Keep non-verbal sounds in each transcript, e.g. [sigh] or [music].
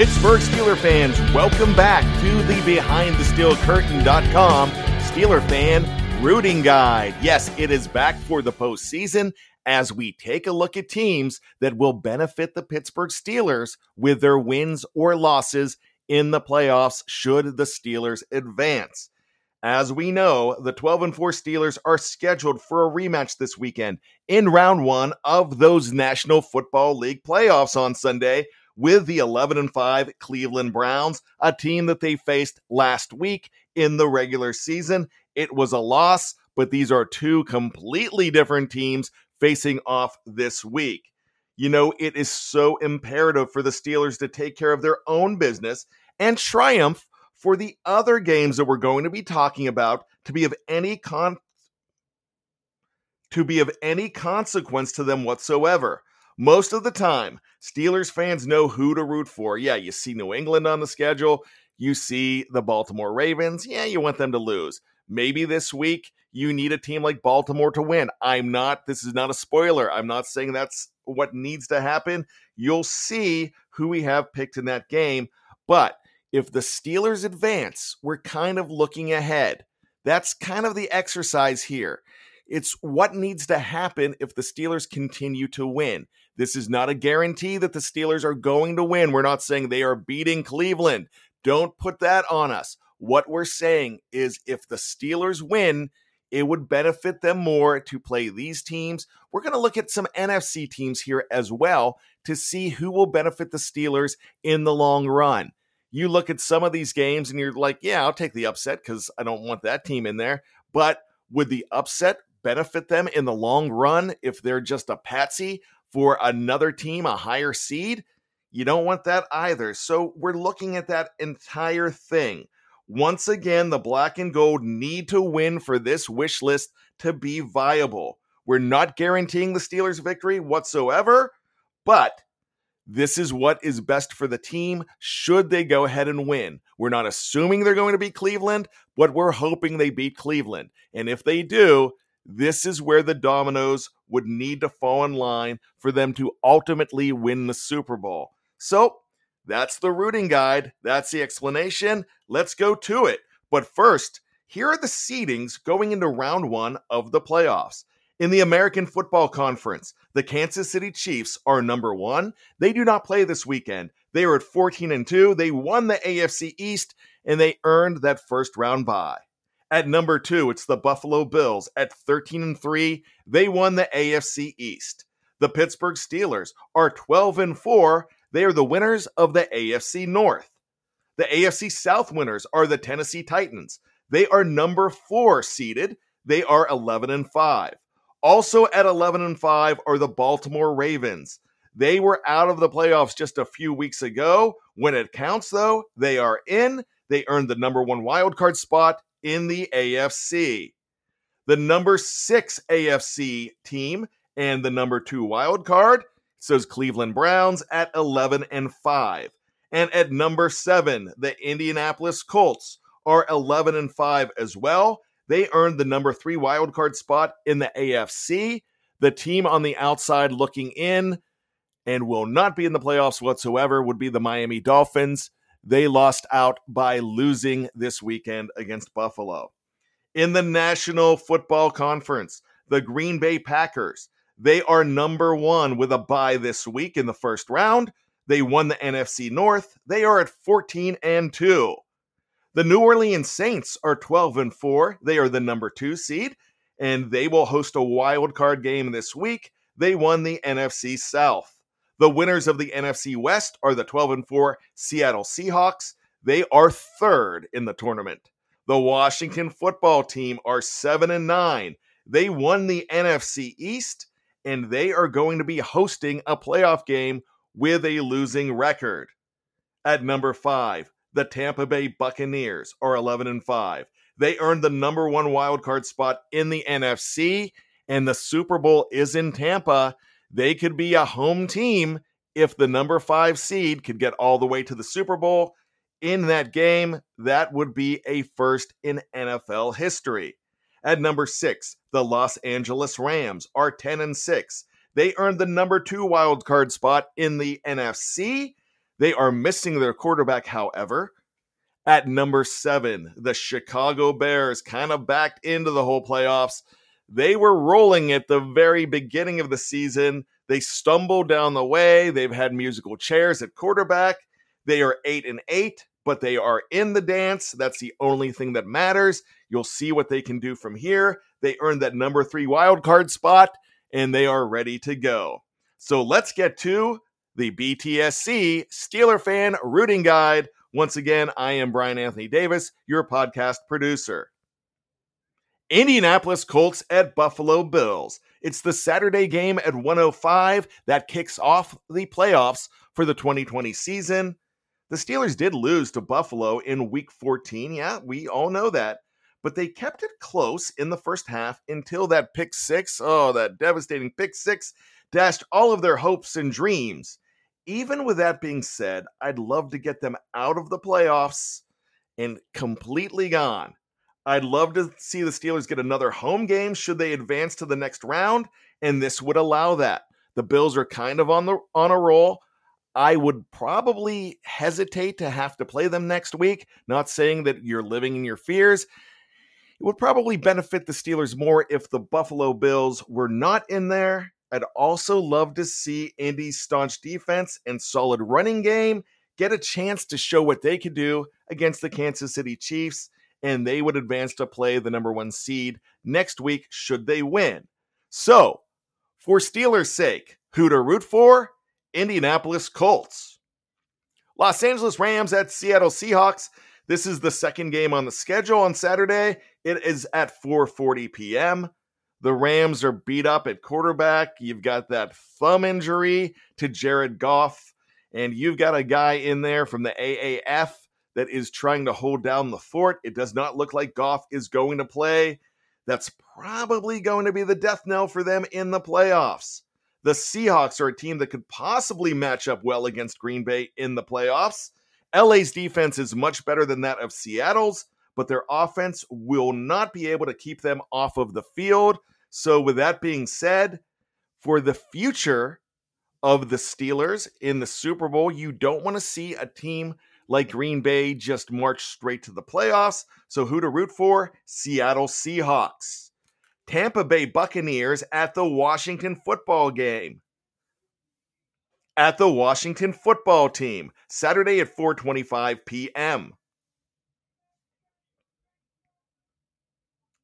Pittsburgh Steeler fans, welcome back to the BehindTheSteelCurtain.com Steeler fan rooting guide. Yes, it is back for the postseason as we take a look at teams that will benefit the Pittsburgh Steelers with their wins or losses in the playoffs should the Steelers advance. As we know, the 12 and 4 Steelers are scheduled for a rematch this weekend in round 1 of those National Football League playoffs on Sunday with the 11 and 5 Cleveland Browns, a team that they faced last week in the regular season. It was a loss, but these are two completely different teams facing off this week. You know, it is so imperative for the Steelers to take care of their own business and triumph for the other games that we're going to be talking about to be of any con to be of any consequence to them whatsoever. Most of the time, Steelers fans know who to root for. Yeah, you see New England on the schedule, you see the Baltimore Ravens. Yeah, you want them to lose. Maybe this week you need a team like Baltimore to win. I'm not, this is not a spoiler. I'm not saying that's what needs to happen. You'll see who we have picked in that game. But if the Steelers advance, we're kind of looking ahead. That's kind of the exercise here. It's what needs to happen if the Steelers continue to win. This is not a guarantee that the Steelers are going to win. We're not saying they are beating Cleveland. Don't put that on us. What we're saying is if the Steelers win, it would benefit them more to play these teams. We're going to look at some NFC teams here as well to see who will benefit the Steelers in the long run. You look at some of these games and you're like, yeah, I'll take the upset because I don't want that team in there. But would the upset benefit them in the long run if they're just a patsy for another team, a higher seed? You don't want that either. So we're looking at that entire thing. Once again, the black and gold need to win for this wish list to be viable. We're not guaranteeing the Steelers' victory whatsoever, but this is what is best for the team should they go ahead and win. We're not assuming they're going to beat Cleveland, but we're hoping they beat Cleveland. And if they do, this is where the dominoes would need to fall in line for them to ultimately win the Super Bowl. So that's the rooting guide. That's the explanation. Let's go to it. But first, here are the seedings going into round one of the playoffs. In the American Football Conference, the Kansas City Chiefs are number one. They do not play this weekend. They are at 14 and 2. They won the AFC East and they earned that first round bye. At number 2, it's the Buffalo Bills at 13 and 3. They won the AFC East. The Pittsburgh Steelers are 12 and 4. They are the winners of the AFC North. The AFC South winners are the Tennessee Titans. They are number 4 seeded. They are 11 and 5. Also at 11 and 5 are the Baltimore Ravens. They were out of the playoffs just a few weeks ago. When it counts, though, they are in. They earned the number one wildcard spot in the AFC. The number six AFC team and the number two wild wildcard says Cleveland Browns at 11 and 5. And at number seven, the Indianapolis Colts are 11 and 5 as well. They earned the number three wildcard spot in the AFC. The team on the outside looking in and will not be in the playoffs whatsoever would be the Miami Dolphins. They lost out by losing this weekend against Buffalo. In the National Football Conference, the Green Bay Packers, they are number one with a bye this week in the first round. They won the NFC North. They are at 14 and 2. The New Orleans Saints are 12 and 4. They are the number 2 seed and they will host a wild card game this week. They won the NFC South. The winners of the NFC West are the 12 and 4 Seattle Seahawks. They are third in the tournament. The Washington football team are 7 and 9. They won the NFC East and they are going to be hosting a playoff game with a losing record. At number 5, the Tampa Bay Buccaneers are 11 and 5. They earned the number 1 wildcard spot in the NFC and the Super Bowl is in Tampa they could be a home team if the number five seed could get all the way to the Super Bowl in that game. That would be a first in NFL history. At number six, the Los Angeles Rams are 10 and 6. They earned the number two wild card spot in the NFC. They are missing their quarterback, however. At number seven, the Chicago Bears kind of backed into the whole playoffs. They were rolling at the very beginning of the season. They stumbled down the way. They've had musical chairs at quarterback. They are 8 and 8, but they are in the dance. That's the only thing that matters. You'll see what they can do from here. They earned that number 3 wild card spot and they are ready to go. So let's get to the BTSC Steeler fan rooting guide. Once again, I am Brian Anthony Davis, your podcast producer. Indianapolis Colts at Buffalo Bills. It's the Saturday game at 105 that kicks off the playoffs for the 2020 season. The Steelers did lose to Buffalo in week 14. Yeah, we all know that. But they kept it close in the first half until that pick six, oh, that devastating pick six, dashed all of their hopes and dreams. Even with that being said, I'd love to get them out of the playoffs and completely gone. I'd love to see the Steelers get another home game should they advance to the next round, and this would allow that. The Bills are kind of on the on a roll. I would probably hesitate to have to play them next week. Not saying that you're living in your fears. It would probably benefit the Steelers more if the Buffalo Bills were not in there. I'd also love to see Indy's staunch defense and solid running game get a chance to show what they could do against the Kansas City Chiefs and they would advance to play the number one seed next week should they win. So, for Steelers' sake, who to root for? Indianapolis Colts. Los Angeles Rams at Seattle Seahawks. This is the second game on the schedule on Saturday. It is at 4:40 p.m. The Rams are beat up at quarterback. You've got that thumb injury to Jared Goff, and you've got a guy in there from the AAF that is trying to hold down the fort. It does not look like Goff is going to play. That's probably going to be the death knell for them in the playoffs. The Seahawks are a team that could possibly match up well against Green Bay in the playoffs. LA's defense is much better than that of Seattle's, but their offense will not be able to keep them off of the field. So, with that being said, for the future of the Steelers in the Super Bowl, you don't want to see a team like Green Bay just marched straight to the playoffs. So who to root for? Seattle Seahawks. Tampa Bay Buccaneers at the Washington football game. at the Washington football team, Saturday at 4:25 p.m.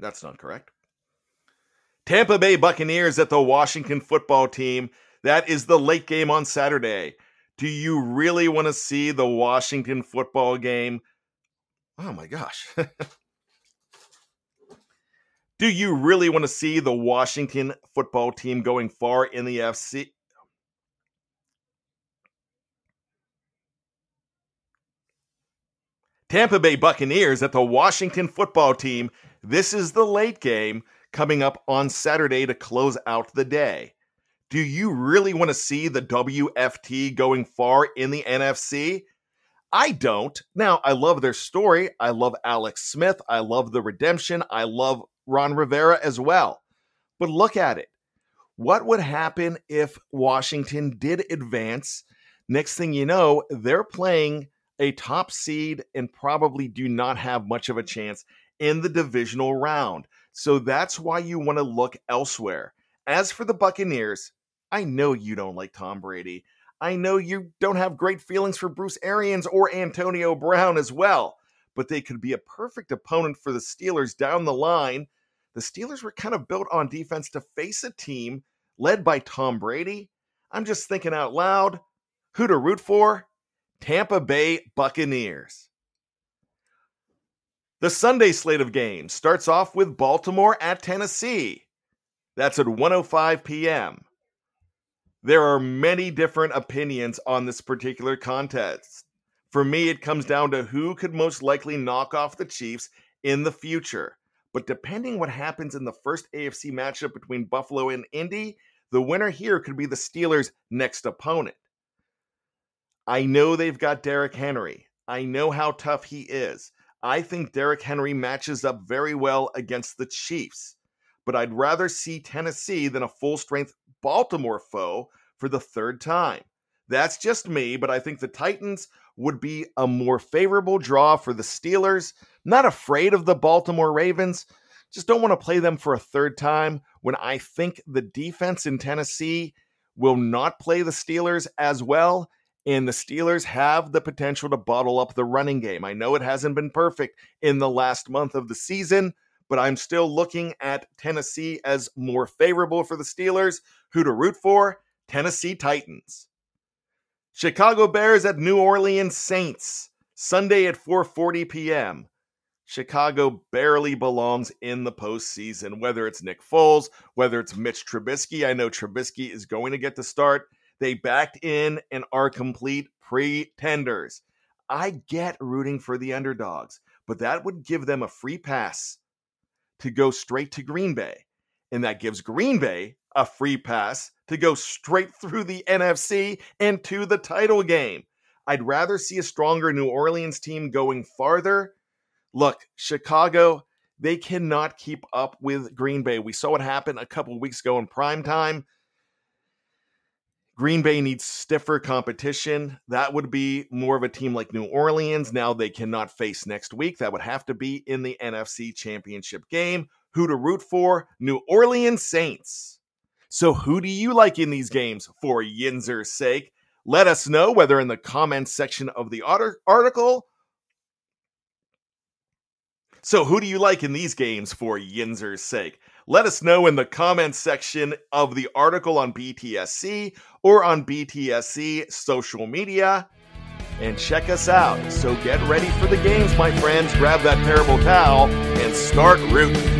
That's not correct. Tampa Bay Buccaneers at the Washington football team. That is the late game on Saturday. Do you really want to see the Washington football game? Oh my gosh. [laughs] Do you really want to see the Washington football team going far in the FC? Tampa Bay Buccaneers at the Washington football team. This is the late game coming up on Saturday to close out the day. Do you really want to see the WFT going far in the NFC? I don't. Now, I love their story. I love Alex Smith. I love the redemption. I love Ron Rivera as well. But look at it. What would happen if Washington did advance? Next thing you know, they're playing a top seed and probably do not have much of a chance in the divisional round. So that's why you want to look elsewhere. As for the Buccaneers, I know you don't like Tom Brady. I know you don't have great feelings for Bruce Arians or Antonio Brown as well, but they could be a perfect opponent for the Steelers down the line. The Steelers were kind of built on defense to face a team led by Tom Brady. I'm just thinking out loud. Who to root for? Tampa Bay Buccaneers. The Sunday slate of games starts off with Baltimore at Tennessee. That's at 1:05 p.m. There are many different opinions on this particular contest. For me, it comes down to who could most likely knock off the Chiefs in the future. But depending what happens in the first AFC matchup between Buffalo and Indy, the winner here could be the Steelers' next opponent. I know they've got Derrick Henry. I know how tough he is. I think Derrick Henry matches up very well against the Chiefs. But I'd rather see Tennessee than a full strength Baltimore foe for the third time. That's just me, but I think the Titans would be a more favorable draw for the Steelers. Not afraid of the Baltimore Ravens, just don't want to play them for a third time when I think the defense in Tennessee will not play the Steelers as well. And the Steelers have the potential to bottle up the running game. I know it hasn't been perfect in the last month of the season, but I'm still looking at Tennessee as more favorable for the Steelers. Who to root for? Tennessee Titans. Chicago Bears at New Orleans Saints, Sunday at 4:40 p.m. Chicago barely belongs in the postseason, whether it's Nick Foles, whether it's Mitch Trubisky. I know Trubisky is going to get the start. They backed in and are complete pretenders. I get rooting for the underdogs, but that would give them a free pass to go straight to Green Bay. And that gives Green Bay a free pass to go straight through the NFC and to the title game. I'd rather see a stronger New Orleans team going farther. Look, Chicago, they cannot keep up with Green Bay. We saw what happened a couple weeks ago in prime time. Green Bay needs stiffer competition. That would be more of a team like New Orleans. Now they cannot face next week. That would have to be in the NFC Championship game. Who to root for? New Orleans Saints. So, who do you like in these games for Yinzer's sake? Let us know whether in the comments section of the article. So, who do you like in these games for Yinzer's sake? Let us know in the comments section of the article on BTSC or on BTSC social media. And check us out. So get ready for the games, my friends. Grab that terrible towel and start rooting.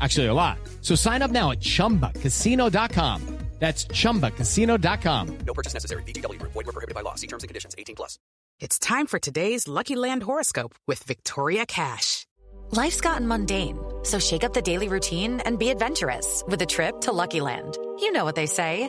Actually, a lot. So sign up now at chumbacasino.com. That's chumbacasino.com. No purchase necessary. VGW Group. Void were prohibited by law. See terms and conditions. 18 plus. It's time for today's Lucky Land horoscope with Victoria Cash. Life's gotten mundane, so shake up the daily routine and be adventurous with a trip to Lucky Land. You know what they say.